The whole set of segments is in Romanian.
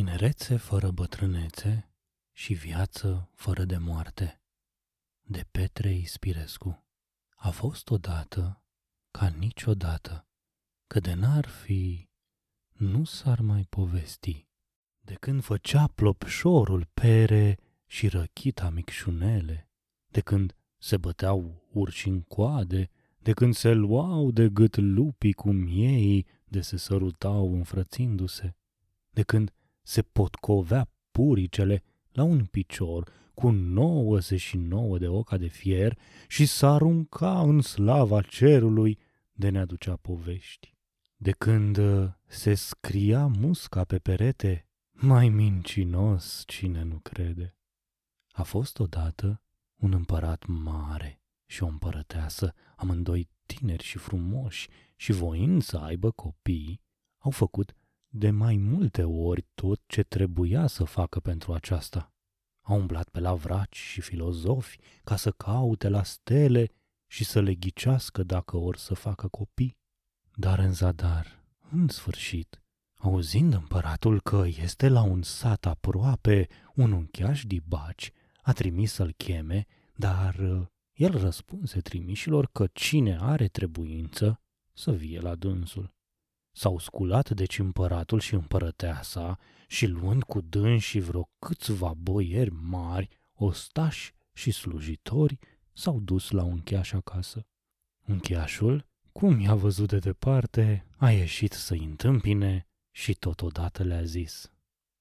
Tinerețe fără bătrânețe și viață fără de moarte. De Petre Ispirescu. A fost odată, ca niciodată, că de n-ar fi, nu s-ar mai povesti. De când făcea plopșorul pere și răchita micșunele, de când se băteau urși în coade, de când se luau de gât lupii cu miei, de se sărutau înfrățindu-se, de când se potcovea puricele la un picior cu 99 de oca de fier și s-arunca în slava cerului de ne aducea povești. De când uh, se scria musca pe perete, mai mincinos cine nu crede. A fost odată un împărat mare și o împărăteasă, amândoi tineri și frumoși și voind să aibă copii, au făcut de mai multe ori tot ce trebuia să facă pentru aceasta. Au umblat pe la vraci și filozofi ca să caute la stele și să le ghicească dacă or să facă copii. Dar în zadar, în sfârșit, auzind împăratul că este la un sat aproape un uncheaș dibaci, a trimis să-l cheme, dar uh, el răspunse trimișilor că cine are trebuință să vie la dânsul. S-au sculat deci împăratul și împărăteasa și luând cu dânsi vreo câțiva boieri mari, ostași și slujitori, s-au dus la uncheaș acasă. Uncheașul, cum i-a văzut de departe, a ieșit să-i întâmpine și totodată le-a zis.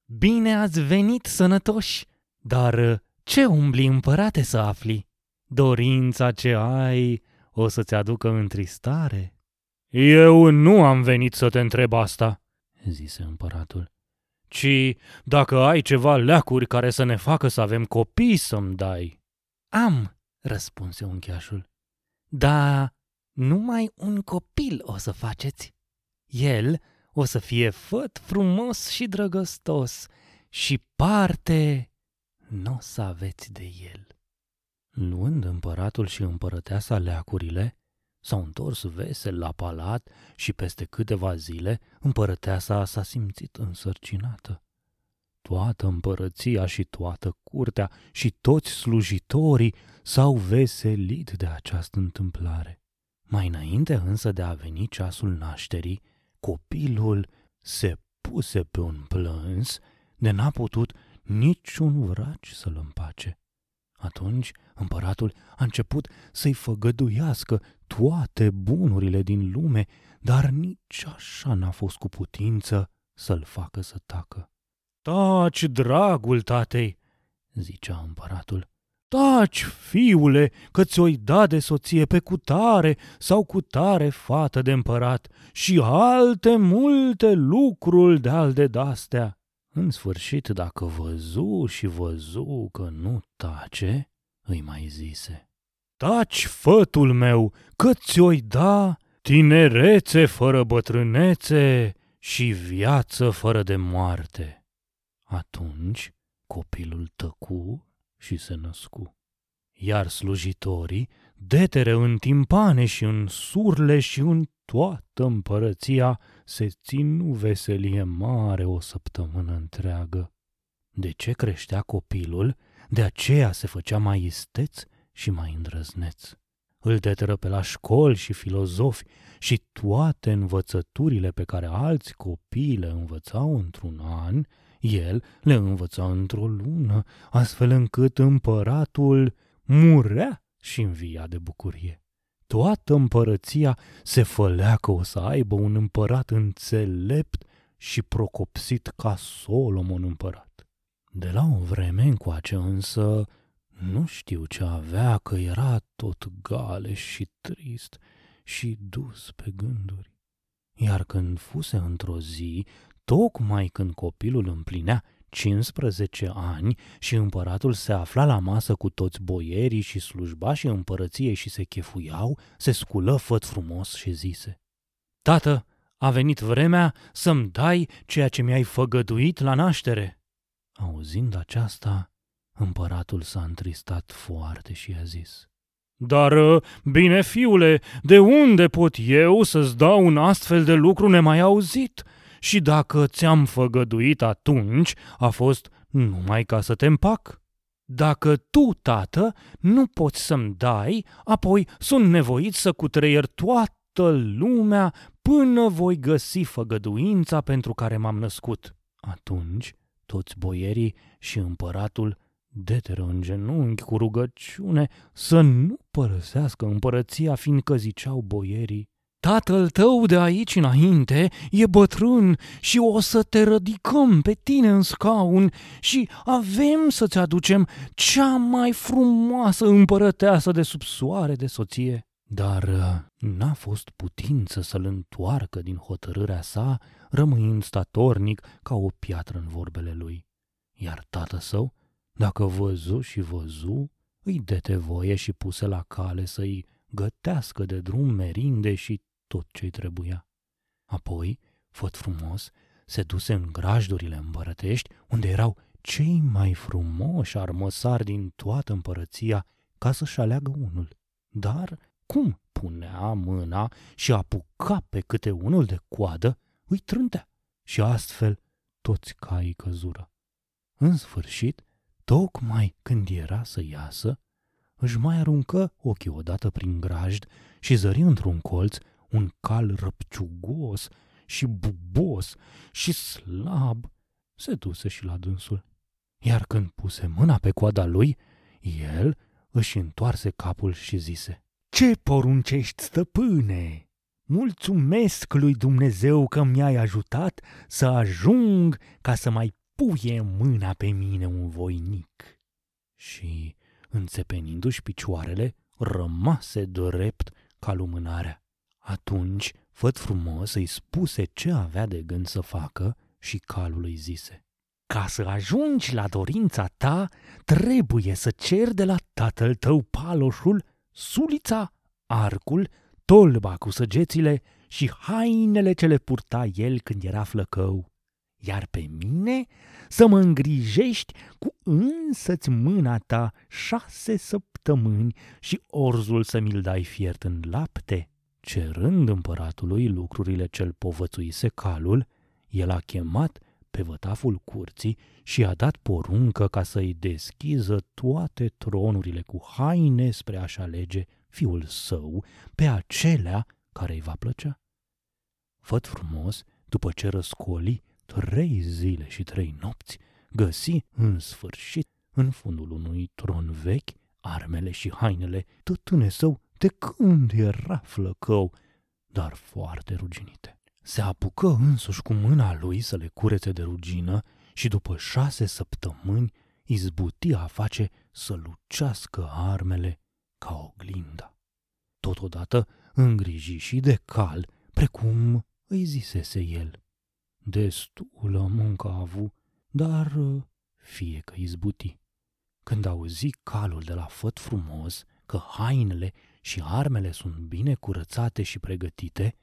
Bine ați venit, sănătoși! Dar ce umbli împărate să afli? Dorința ce ai o să-ți aducă întristare? Eu nu am venit să te întreb asta, zise împăratul, ci dacă ai ceva leacuri care să ne facă să avem copii să-mi dai. Am, răspunse uncheașul, dar numai un copil o să faceți. El o să fie făt frumos și drăgăstos și parte nu o să aveți de el. Luând împăratul și împărăteasa leacurile, S-au întors vesel la palat și peste câteva zile împărăteasa s-a simțit însărcinată. Toată împărăția și toată curtea și toți slujitorii s-au veselit de această întâmplare. Mai înainte însă de a veni ceasul nașterii, copilul se puse pe un plâns de n-a putut niciun vraci să-l împace. Atunci împăratul a început să-i făgăduiască toate bunurile din lume, dar nici așa n-a fost cu putință să-l facă să tacă. Taci, dragul tatei, zicea împăratul, taci, fiule, că ți-o-i da de soție pe cutare sau cutare fată de împărat și alte multe lucruri de-al de dastea. În sfârșit, dacă văzu și văzu că nu tace, îi mai zise. Taci, fătul meu, că ți-o-i da tinerețe fără bătrânețe și viață fără de moarte. Atunci copilul tăcu și se născu. Iar slujitorii, detere în timpane și în surle și în toată împărăția, se ținu veselie mare o săptămână întreagă. De ce creștea copilul, de aceea se făcea mai isteț și mai îndrăzneț. Îl deteră pe la școli și filozofi și toate învățăturile pe care alți copii le învățau într-un an, el le învăța într-o lună, astfel încât împăratul murea și învia de bucurie. Toată împărăția se fălea că o să aibă un împărat înțelept și procopsit ca Solomon împărat. De la o vreme încoace însă nu știu ce avea, că era tot gale și trist și dus pe gânduri. Iar când fuse într-o zi, tocmai când copilul împlinea 15 ani și împăratul se afla la masă cu toți boierii și slujbașii împărăției și se chefuiau, se sculă făt frumos și zise Tată, a venit vremea să-mi dai ceea ce mi-ai făgăduit la naștere. Auzind aceasta, împăratul s-a întristat foarte și a zis Dar, bine, fiule, de unde pot eu să-ți dau un astfel de lucru nemai auzit? Și dacă ți-am făgăduit atunci, a fost numai ca să te împac. Dacă tu, tată, nu poți să-mi dai, apoi sunt nevoit să cutreier toată lumea până voi găsi făgăduința pentru care m-am născut. Atunci, toți boierii și împăratul deteră în genunchi cu rugăciune să nu părăsească împărăția, fiindcă ziceau boierii, Tatăl tău de aici înainte e bătrân și o să te rădicăm pe tine în scaun și avem să-ți aducem cea mai frumoasă împărăteasă de sub soare de soție. Dar uh, n-a fost putință să-l întoarcă din hotărârea sa, rămâind statornic ca o piatră în vorbele lui. Iar tată său, dacă văzu și văzu, îi dete voie și puse la cale să-i gătească de drum merinde și tot ce-i trebuia. Apoi, făt frumos, se duse în grajdurile împărătești, unde erau cei mai frumoși armăsari din toată împărăția, ca să-și aleagă unul. Dar cum punea mâna și apuca pe câte unul de coadă, îi trântea și astfel toți caii căzură. În sfârșit, tocmai când era să iasă, își mai aruncă ochii odată prin grajd și zări într-un colț un cal răpciugos și bubos și slab, se duse și la dânsul. Iar când puse mâna pe coada lui, el își întoarse capul și zise, Ce poruncești, stăpâne? Mulțumesc lui Dumnezeu că mi-ai ajutat să ajung ca să mai puie mâna pe mine un voinic. Și, înțepenindu-și picioarele, rămase drept ca lumânarea. Atunci, făt frumos îi spuse ce avea de gând să facă și calul îi zise. Ca să ajungi la dorința ta, trebuie să cer de la tatăl tău paloșul, sulița, arcul, tolba cu săgețile și hainele ce le purta el când era flăcău. Iar pe mine să mă îngrijești cu însăți mâna ta șase săptămâni și orzul să mi-l dai fiert în lapte Cerând împăratului lucrurile cel povățuise calul, el a chemat pe vătaful curții și a dat poruncă ca să-i deschiză toate tronurile cu haine spre a-și alege fiul său pe acelea care îi va plăcea. Făt frumos, după ce răscoli trei zile și trei nopți, găsi în sfârșit în fundul unui tron vechi armele și hainele tătâne său de când era flăcău, dar foarte ruginite. Se apucă însuși cu mâna lui să le curețe de rugină și după șase săptămâni izbuti a face să lucească armele ca oglinda. Totodată îngriji și de cal, precum îi zisese el. Destulă muncă a avut, dar fie că izbuti. Când auzi calul de la făt frumos că hainele și armele sunt bine curățate și pregătite,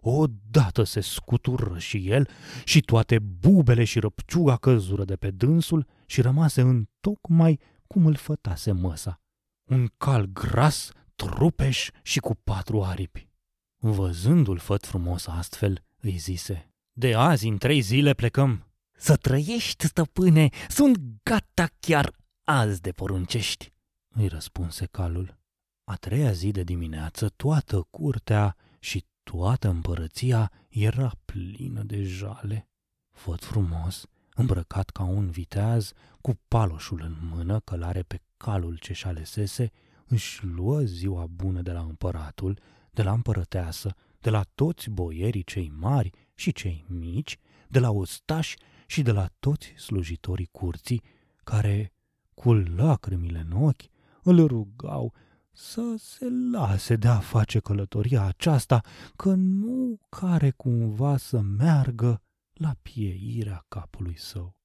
odată se scutură și el și toate bubele și răpciuga căzură de pe dânsul și rămase în tocmai cum îl fătase măsa. Un cal gras, trupeș și cu patru aripi. Văzându-l făt frumos astfel, îi zise, De azi în trei zile plecăm. Să trăiești, stăpâne, sunt gata chiar azi de poruncești, îi răspunse calul. A treia zi de dimineață, toată curtea și toată împărăția era plină de jale. Făt frumos, îmbrăcat ca un viteaz, cu paloșul în mână, călare pe calul ce și alesese, își luă ziua bună de la împăratul, de la împărăteasă, de la toți boierii cei mari și cei mici, de la ostași și de la toți slujitorii curții, care, cu lacrimile în ochi, îl rugau să se lase de a face călătoria aceasta, că nu care cumva să meargă la pieirea capului său.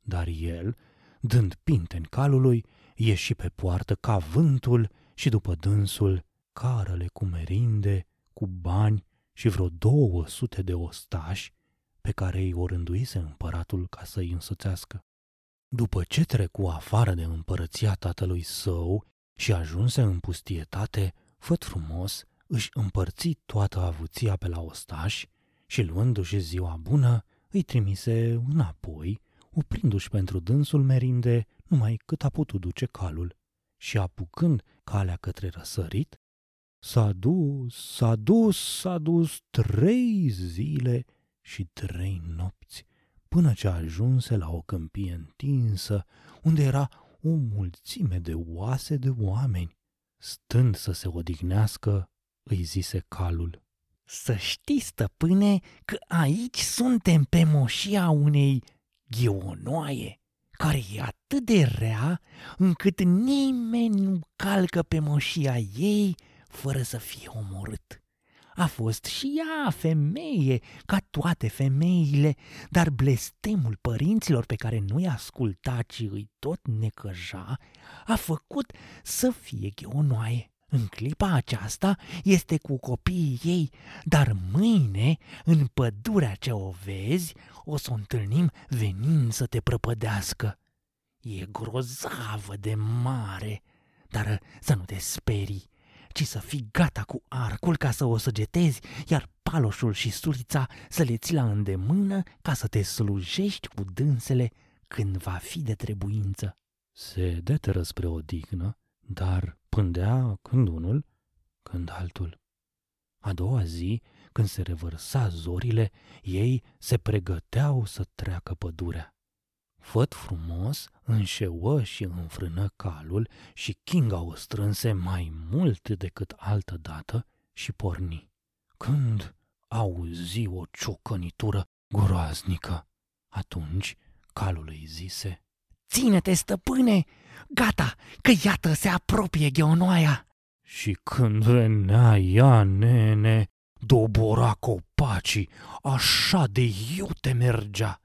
Dar el, dând pinte în calului, ieși pe poartă ca vântul și după dânsul carele cu merinde, cu bani și vreo două sute de ostași pe care îi o rânduise împăratul ca să-i însoțească. După ce trecu afară de împărăția tatălui său și ajunse în pustietate, făt frumos, își împărți toată avuția pe la ostași și luându-și ziua bună, îi trimise înapoi, oprindu-și pentru dânsul merinde numai cât a putut duce calul. Și apucând calea către răsărit, s-a dus, s-a dus, s-a dus trei zile și trei nopți, până ce ajunse la o câmpie întinsă, unde era o mulțime de oase de oameni. Stând să se odihnească, îi zise calul. Să știi, stăpâne, că aici suntem pe moșia unei ghionoaie, care e atât de rea încât nimeni nu calcă pe moșia ei fără să fie omorât. A fost și ea femeie, ca toate femeile, dar blestemul părinților pe care nu-i asculta, ci îi tot necăja, a făcut să fie ghionoaie. În clipa aceasta este cu copiii ei, dar mâine, în pădurea ce o vezi, o să o întâlnim venind să te prăpădească. E grozavă de mare, dar să nu te sperii, ci să fii gata cu arcul ca să o săgetezi, iar paloșul și surița să le ții la îndemână ca să te slujești cu dânsele când va fi de trebuință. Se deteră spre odihnă, dar pândea când unul, când altul. A doua zi, când se revărsa zorile, ei se pregăteau să treacă pădurea. Făt frumos înșeuă și înfrână calul și Kinga o strânse mai mult decât altă dată și porni. Când auzi o ciocănitură groaznică, atunci calul îi zise, Ține-te, stăpâne! Gata, că iată se apropie gheonoaia! Și când venea ea, nene, dobora copacii, așa de iute mergea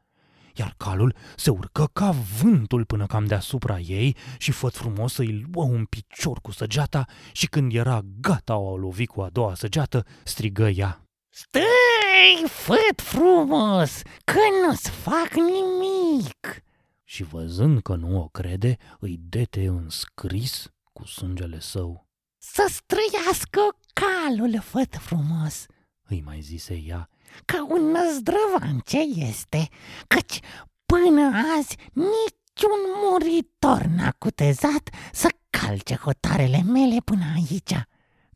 iar calul se urcă ca vântul până cam deasupra ei și făt frumos îi luă un picior cu săgeata și când era gata o lovi cu a doua săgeată, strigă ea. Stai, făt frumos, că nu-ți fac nimic! Și văzând că nu o crede, îi dete înscris cu sângele său. Să străiască calul, făt frumos, îi mai zise ea ca un năzdrăvan ce este, căci până azi niciun muritor n-a cutezat să calce hotarele mele până aici.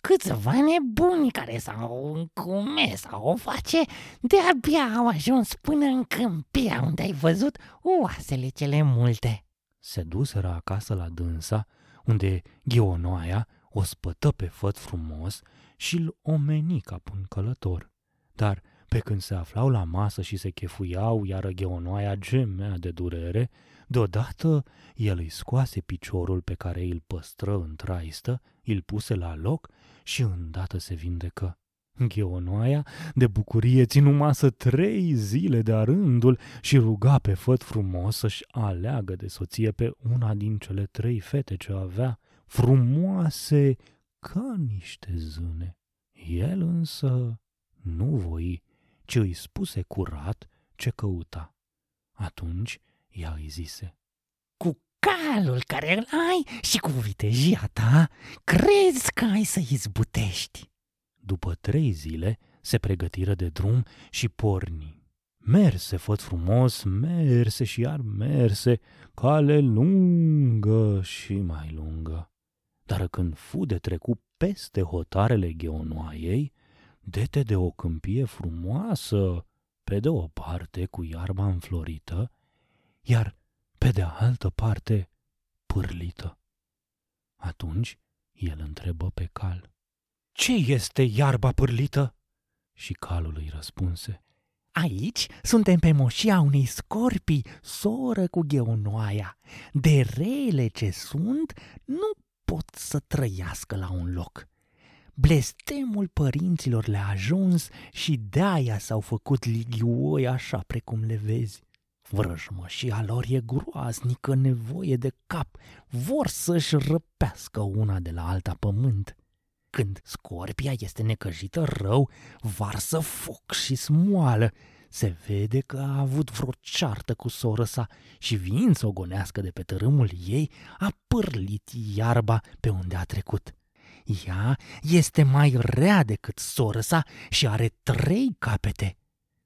Câțiva nebuni care s-au încume sau o face, de-abia au ajuns până în câmpia unde ai văzut oasele cele multe. Se duseră acasă la dânsa, unde ghionoaia o spătă pe făt frumos și îl omeni ca un călător. Dar pe când se aflau la masă și se chefuiau, iar gheonoaia gemea de durere, deodată el îi scoase piciorul pe care îl păstră în traistă, îl puse la loc și îndată se vindecă. Gheonoaia, de bucurie, ținu masă trei zile de rândul și ruga pe făt frumos să-și aleagă de soție pe una din cele trei fete ce avea, frumoase ca niște zâne. El însă nu voi ci îi spuse curat ce căuta. Atunci ea îi zise, Cu calul care îl ai și cu vitejia ta, crezi că ai să izbutești. După trei zile se pregătiră de drum și porni. Merse, făt frumos, merse și iar merse, cale lungă și mai lungă. Dar când fu de trecut peste hotarele gheonoaiei, dete de o câmpie frumoasă, pe de o parte cu iarba înflorită, iar pe de altă parte pârlită. Atunci el întrebă pe cal. Ce este iarba pârlită? Și calul îi răspunse. Aici suntem pe moșia unei scorpii, soră cu gheonoaia. De rele ce sunt, nu pot să trăiască la un loc. Blestemul părinților le-a ajuns și de-aia s-au făcut ligioi așa precum le vezi. Vrăjmășia lor e groaznică nevoie de cap, vor să-și răpească una de la alta pământ. Când scorpia este necăjită rău, varsă foc și smoală. Se vede că a avut vreo ceartă cu soră sa și vin să o gonească de pe tărâmul ei, a pârlit iarba pe unde a trecut. Ea este mai rea decât soră sa și are trei capete.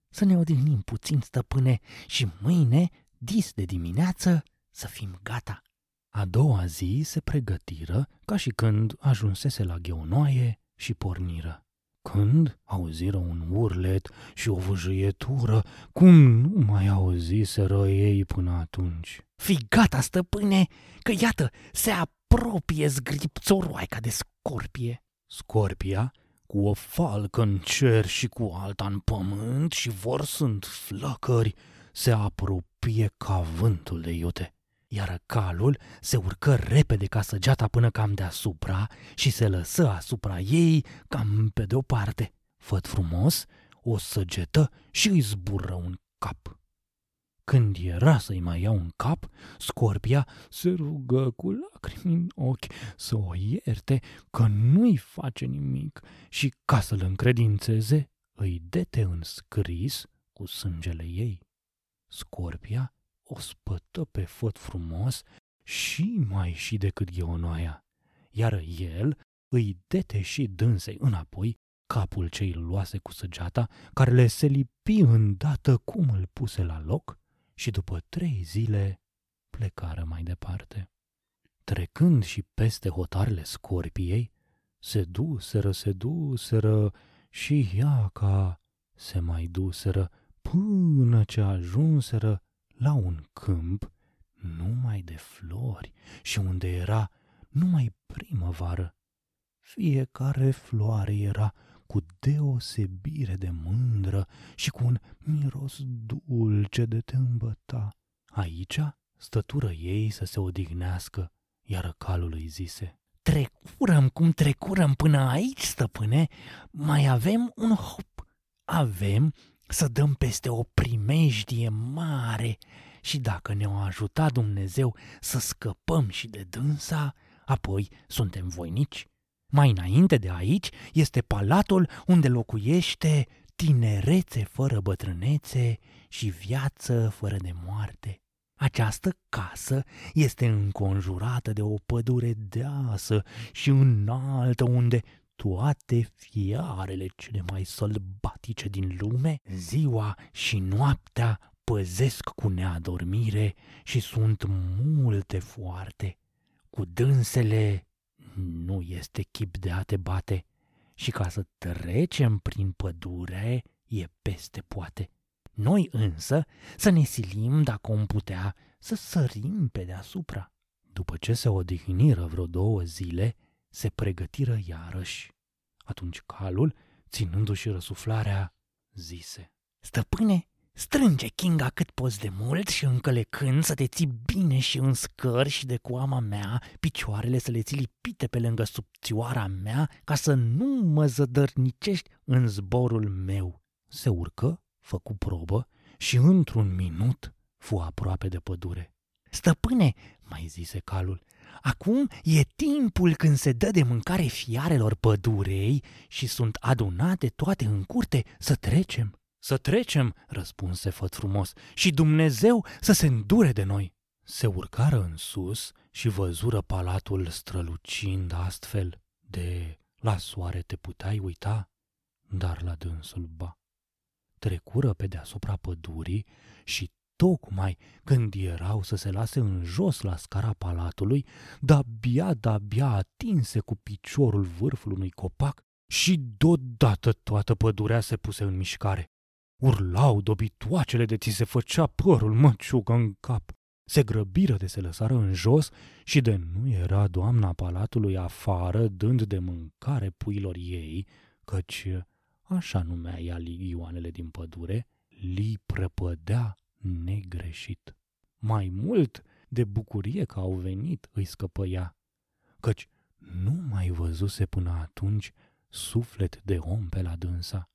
să ne odihnim puțin, stăpâne, și mâine, dis de dimineață, să fim gata. A doua zi se pregătiră ca și când ajunsese la gheonoaie și porniră. Când auziră un urlet și o vâjăietură, cum nu mai auziseră ei până atunci. Fii gata, stăpâne, că iată, se apropie zgripțoroaica de scorpie. Scorpia, cu o falcă în cer și cu alta în pământ și vor sunt flăcări, se apropie ca vântul de iute iar calul se urcă repede ca săgeata până cam deasupra și se lăsă asupra ei cam pe de-o parte. Făt frumos, o săgetă și îi zbură un cap. Când era să-i mai iau un cap, Scorpia se rugă cu lacrimi în ochi să o ierte că nu-i face nimic și ca să-l încredințeze, îi dete în scris cu sângele ei. Scorpia o spătă pe făt frumos și mai și decât gheonoaia, iar el îi dete și dânsei înapoi capul ce îl luase cu săgeata, care le se lipi îndată cum îl puse la loc și după trei zile plecară mai departe. Trecând și peste hotarele scorpiei, se duseră, se duseră și ea ca se mai duseră până ce ajunseră la un câmp numai de flori și unde era numai primăvară. Fiecare floare era cu deosebire de mândră și cu un miros dulce de te îmbăta. Aici stătură ei să se odihnească, iar calul îi zise, Trecurăm cum trecurăm până aici, stăpâne, mai avem un hop. Avem să dăm peste o primejdie mare și dacă ne-o ajuta Dumnezeu să scăpăm și de dânsa, apoi suntem voinici. Mai înainte de aici este palatul unde locuiește tinerețe fără bătrânețe și viață fără de moarte. Această casă este înconjurată de o pădure deasă și înaltă unde toate fiarele cele mai sălbatice din lume, ziua și noaptea păzesc cu neadormire și sunt multe foarte. Cu dânsele nu este chip de a te bate și ca să trecem prin pădure e peste poate. Noi însă să ne silim, dacă om putea, să sărim pe deasupra. După ce se odihniră vreo două zile, se pregătiră iarăși. Atunci calul, ținându-și răsuflarea, zise. Stăpâne, strânge Kinga cât poți de mult și încălecând să te ții bine și în scări și de coama mea, picioarele să le ții lipite pe lângă subțioara mea, ca să nu mă zădărnicești în zborul meu. Se urcă, făcu probă și într-un minut fu aproape de pădure. Stăpâne, mai zise calul, Acum e timpul când se dă de mâncare fiarelor pădurei și sunt adunate toate în curte să trecem. Să trecem, răspunse făt frumos, și Dumnezeu să se îndure de noi. Se urcară în sus și văzură palatul strălucind astfel de la soare te puteai uita, dar la dânsul ba. Trecură pe deasupra pădurii și tocmai când erau să se lase în jos la scara palatului, de-abia, de-abia atinse cu piciorul vârful unui copac și deodată toată pădurea se puse în mișcare. Urlau dobitoacele de ți se făcea părul măciugă în cap. Se grăbiră de se lăsară în jos și de nu era doamna palatului afară dând de mâncare puilor ei, căci așa numea ea ligioanele din pădure, li prăpădea negreșit. Mai mult de bucurie că au venit îi scăpăia, căci nu mai văzuse până atunci suflet de om pe la dânsa.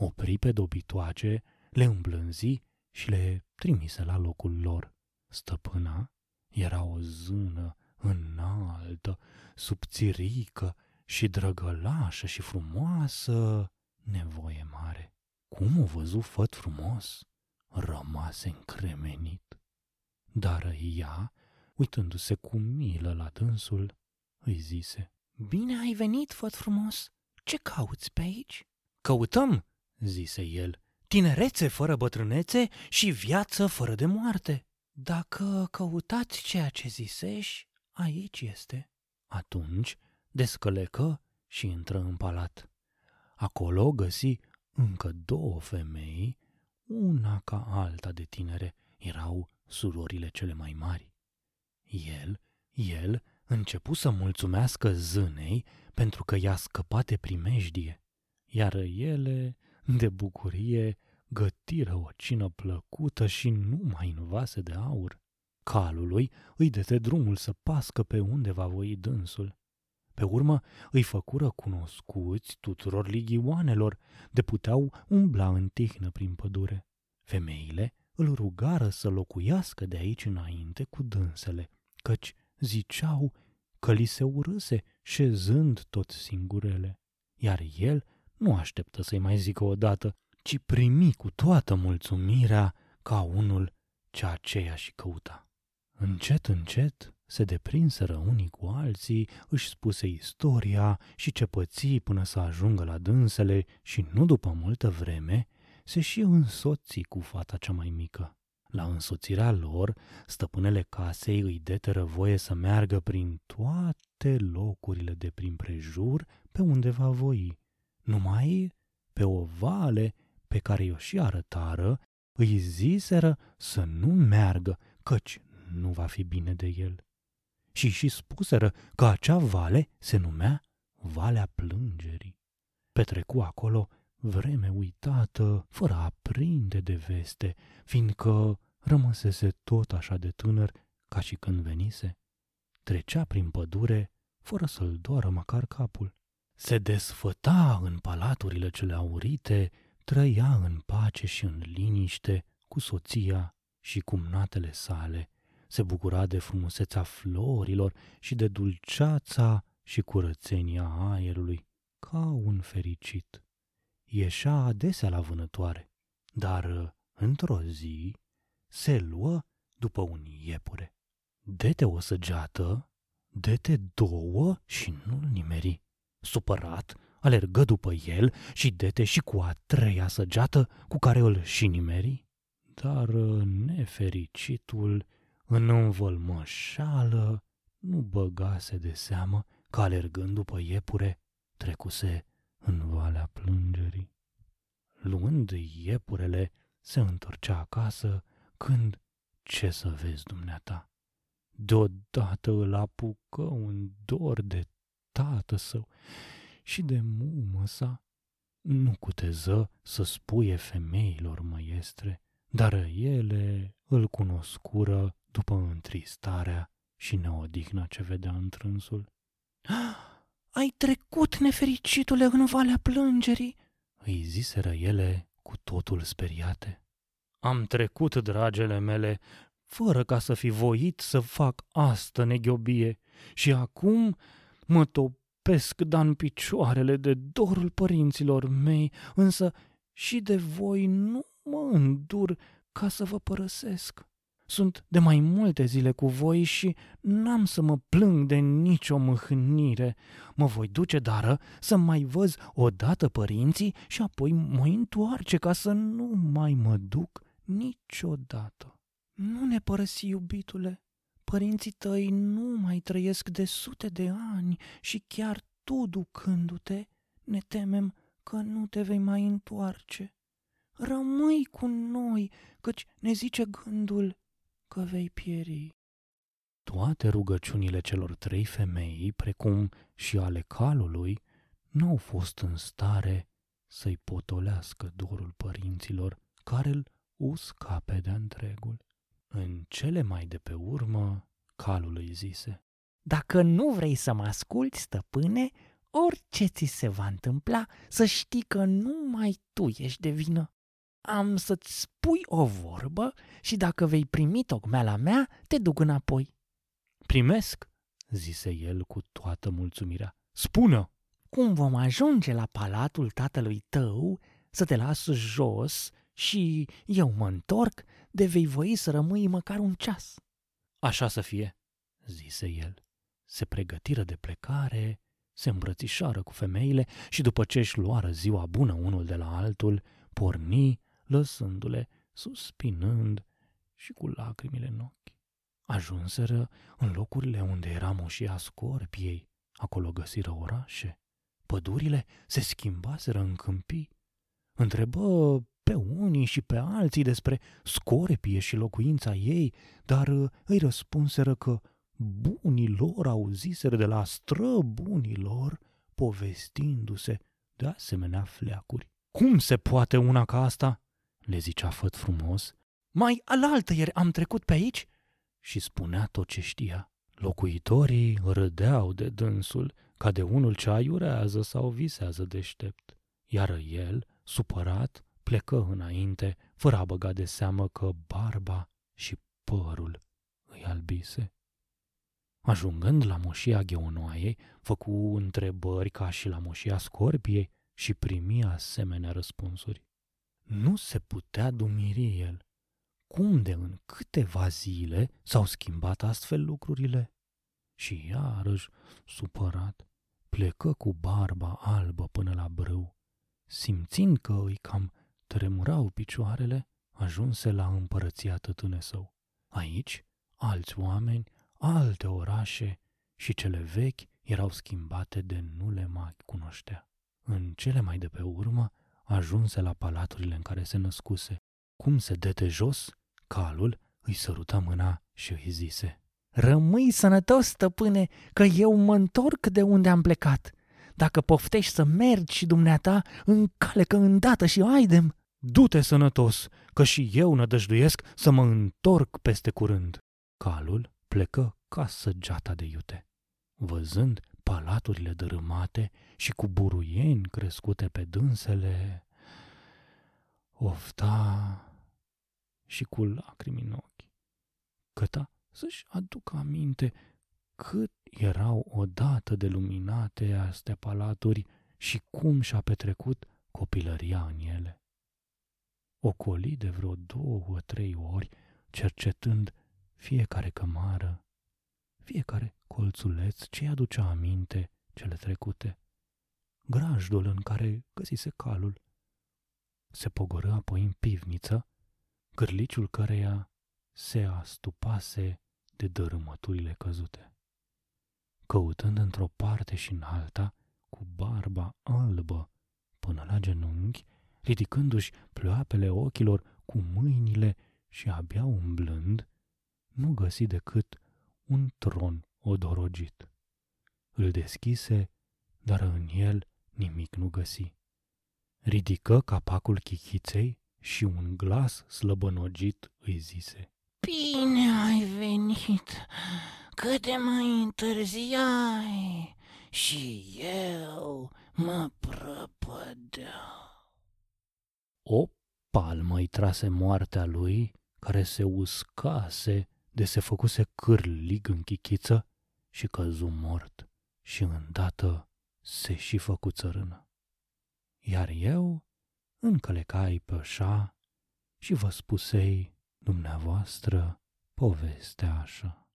Opri pe dobitoace, le îmblânzi și le trimise la locul lor. Stăpâna era o zână înaltă, subțirică și drăgălașă și frumoasă, nevoie mare. Cum o văzu făt frumos? rămase încremenit. Dar ea, uitându-se cu milă la dânsul, îi zise, Bine ai venit, făt frumos! Ce cauți pe aici?" Căutăm, zise el, tinerețe fără bătrânețe și viață fără de moarte. Dacă căutați ceea ce zisești, aici este. Atunci descălecă și intră în palat. Acolo găsi încă două femei, una ca alta de tinere, erau surorile cele mai mari. El, el începu să mulțumească zânei pentru că i-a scăpat de primejdie, iar ele, de bucurie, gătiră o cină plăcută și nu mai în vase de aur. Calului îi dete drumul să pască pe unde va voi dânsul. Pe urmă îi făcură cunoscuți tuturor ligioanelor, de puteau umbla în tihnă prin pădure. Femeile îl rugară să locuiască de aici înainte cu dânsele, căci ziceau că li se urâse șezând tot singurele. Iar el nu așteptă să-i mai zică odată, ci primi cu toată mulțumirea ca unul ce aceea și căuta. Încet, încet, se deprinseră unii cu alții, își spuse istoria și ce pății până să ajungă la dânsele și nu după multă vreme se și însoți cu fata cea mai mică. La însoțirea lor, stăpânele casei îi deteră voie să meargă prin toate locurile de prin prejur pe unde va voi. Numai pe o vale pe care i-o și arătară, îi ziseră să nu meargă, căci nu va fi bine de el. Și și spuseră că acea vale se numea Valea Plângerii. Petrecu acolo vreme uitată, fără a prinde de veste, fiindcă rămăsese tot așa de tânăr ca și când venise. Trecea prin pădure fără să-l doară măcar capul. Se desfăta în palaturile cele aurite, trăia în pace și în liniște cu soția și cumnatele sale, se bucura de frumusețea florilor și de dulceața și curățenia aerului, ca un fericit ieșea adesea la vânătoare, dar într-o zi se luă după un iepure. Dete o săgeată, dete două și nu-l nimeri. Supărat, alergă după el și dete și cu a treia săgeată cu care îl și nimeri. Dar nefericitul, în învălmășală, nu băgase de seamă că alergând după iepure, trecuse în valea plângerii. Luând iepurele, se întorcea acasă când, ce să vezi dumneata, deodată îl apucă un dor de tată său și de mumă sa. Nu cuteză să spuie femeilor măiestre, dar ele îl cunoscură după întristarea și neodihna ce vedea întrânsul. Ah! Ai trecut, nefericitule, în valea plângerii?" îi ziseră ele cu totul speriate. Am trecut, dragele mele, fără ca să fi voit să fac asta neghiobie și acum mă topesc dan picioarele de dorul părinților mei, însă și de voi nu mă îndur ca să vă părăsesc. Sunt de mai multe zile cu voi și n-am să mă plâng de nicio mâhnire. Mă voi duce, dară, să mai văz odată părinții și apoi mă întoarce ca să nu mai mă duc niciodată. Nu ne părăsi, iubitule. Părinții tăi nu mai trăiesc de sute de ani și chiar tu ducându-te, ne temem că nu te vei mai întoarce. Rămâi cu noi, căci ne zice gândul, că vei pieri. Toate rugăciunile celor trei femei, precum și ale calului, nu au fost în stare să-i potolească dorul părinților, care îl uscape de întregul. În cele mai de pe urmă, calul îi zise, Dacă nu vrei să mă asculți, stăpâne, orice ți se va întâmpla, să știi că numai tu ești de vină am să-ți spui o vorbă și dacă vei primi tocmeala mea, te duc înapoi. Primesc, zise el cu toată mulțumirea. Spună! Cum vom ajunge la palatul tatălui tău, să te las jos și eu mă întorc, de vei voi să rămâi măcar un ceas. Așa să fie, zise el. Se pregătiră de plecare, se îmbrățișară cu femeile și după ce își luară ziua bună unul de la altul, porni lăsându-le suspinând și cu lacrimile în ochi. Ajunseră în locurile unde era moșia scorpiei, acolo găsiră orașe. Pădurile se schimbaseră în câmpii. Întrebă pe unii și pe alții despre scorpie și locuința ei, dar îi răspunseră că bunii lor auziseră de la străbunii lor povestindu-se de asemenea fleacuri. Cum se poate una ca asta?" le zicea făt frumos. Mai alaltă ieri am trecut pe aici?" și spunea tot ce știa. Locuitorii râdeau de dânsul ca de unul ce aiurează sau visează deștept, iar el, supărat, plecă înainte, fără a băga de seamă că barba și părul îi albise. Ajungând la moșia gheonoaiei, făcu întrebări ca și la moșia scorpiei și primi asemenea răspunsuri. Nu se putea dumiri el. Cum de în câteva zile s-au schimbat astfel lucrurile? Și iarăși, supărat, plecă cu barba albă până la brâu. Simțind că îi cam tremurau picioarele, ajunse la împărăția tătâne său. Aici, alți oameni alte orașe și cele vechi erau schimbate de nu le mai cunoștea. În cele mai de pe urmă, ajunse la palaturile în care se născuse. Cum se dete jos, calul îi săruta mâna și îi zise Rămâi sănătos, stăpâne, că eu mă întorc de unde am plecat. Dacă poftești să mergi și dumneata, încalecă îndată și aidem. Du-te sănătos, că și eu nădăjduiesc să mă întorc peste curând. Calul plecă ca săgeata de iute. Văzând palaturile dărâmate și cu buruieni crescute pe dânsele, ofta și cu lacrimi în ochi, căta să-și aducă aminte cât erau odată de luminate astea palaturi și cum și-a petrecut copilăria în ele. Ocoli de vreo două, trei ori, cercetând fiecare cămară, fiecare colțuleț ce aducea aminte cele trecute, grajdul în care găsise calul. Se pogoră apoi în pivniță, gârliciul căreia se astupase de dărâmăturile căzute. Căutând într-o parte și în alta, cu barba albă până la genunchi, ridicându-și ploapele ochilor cu mâinile și abia umblând, nu găsi decât un tron odorogit. Îl deschise, dar în el nimic nu găsi. Ridică capacul chichiței și un glas slăbănogit îi zise. Bine ai venit, cât de mai întârziai și eu mă prăpădeau. O palmă îi trase moartea lui, care se uscase de se făcuse cârlig în chichiță și căzu mort și îndată se și făcu țărână. Iar eu încălecai pe așa și vă spusei dumneavoastră povestea așa.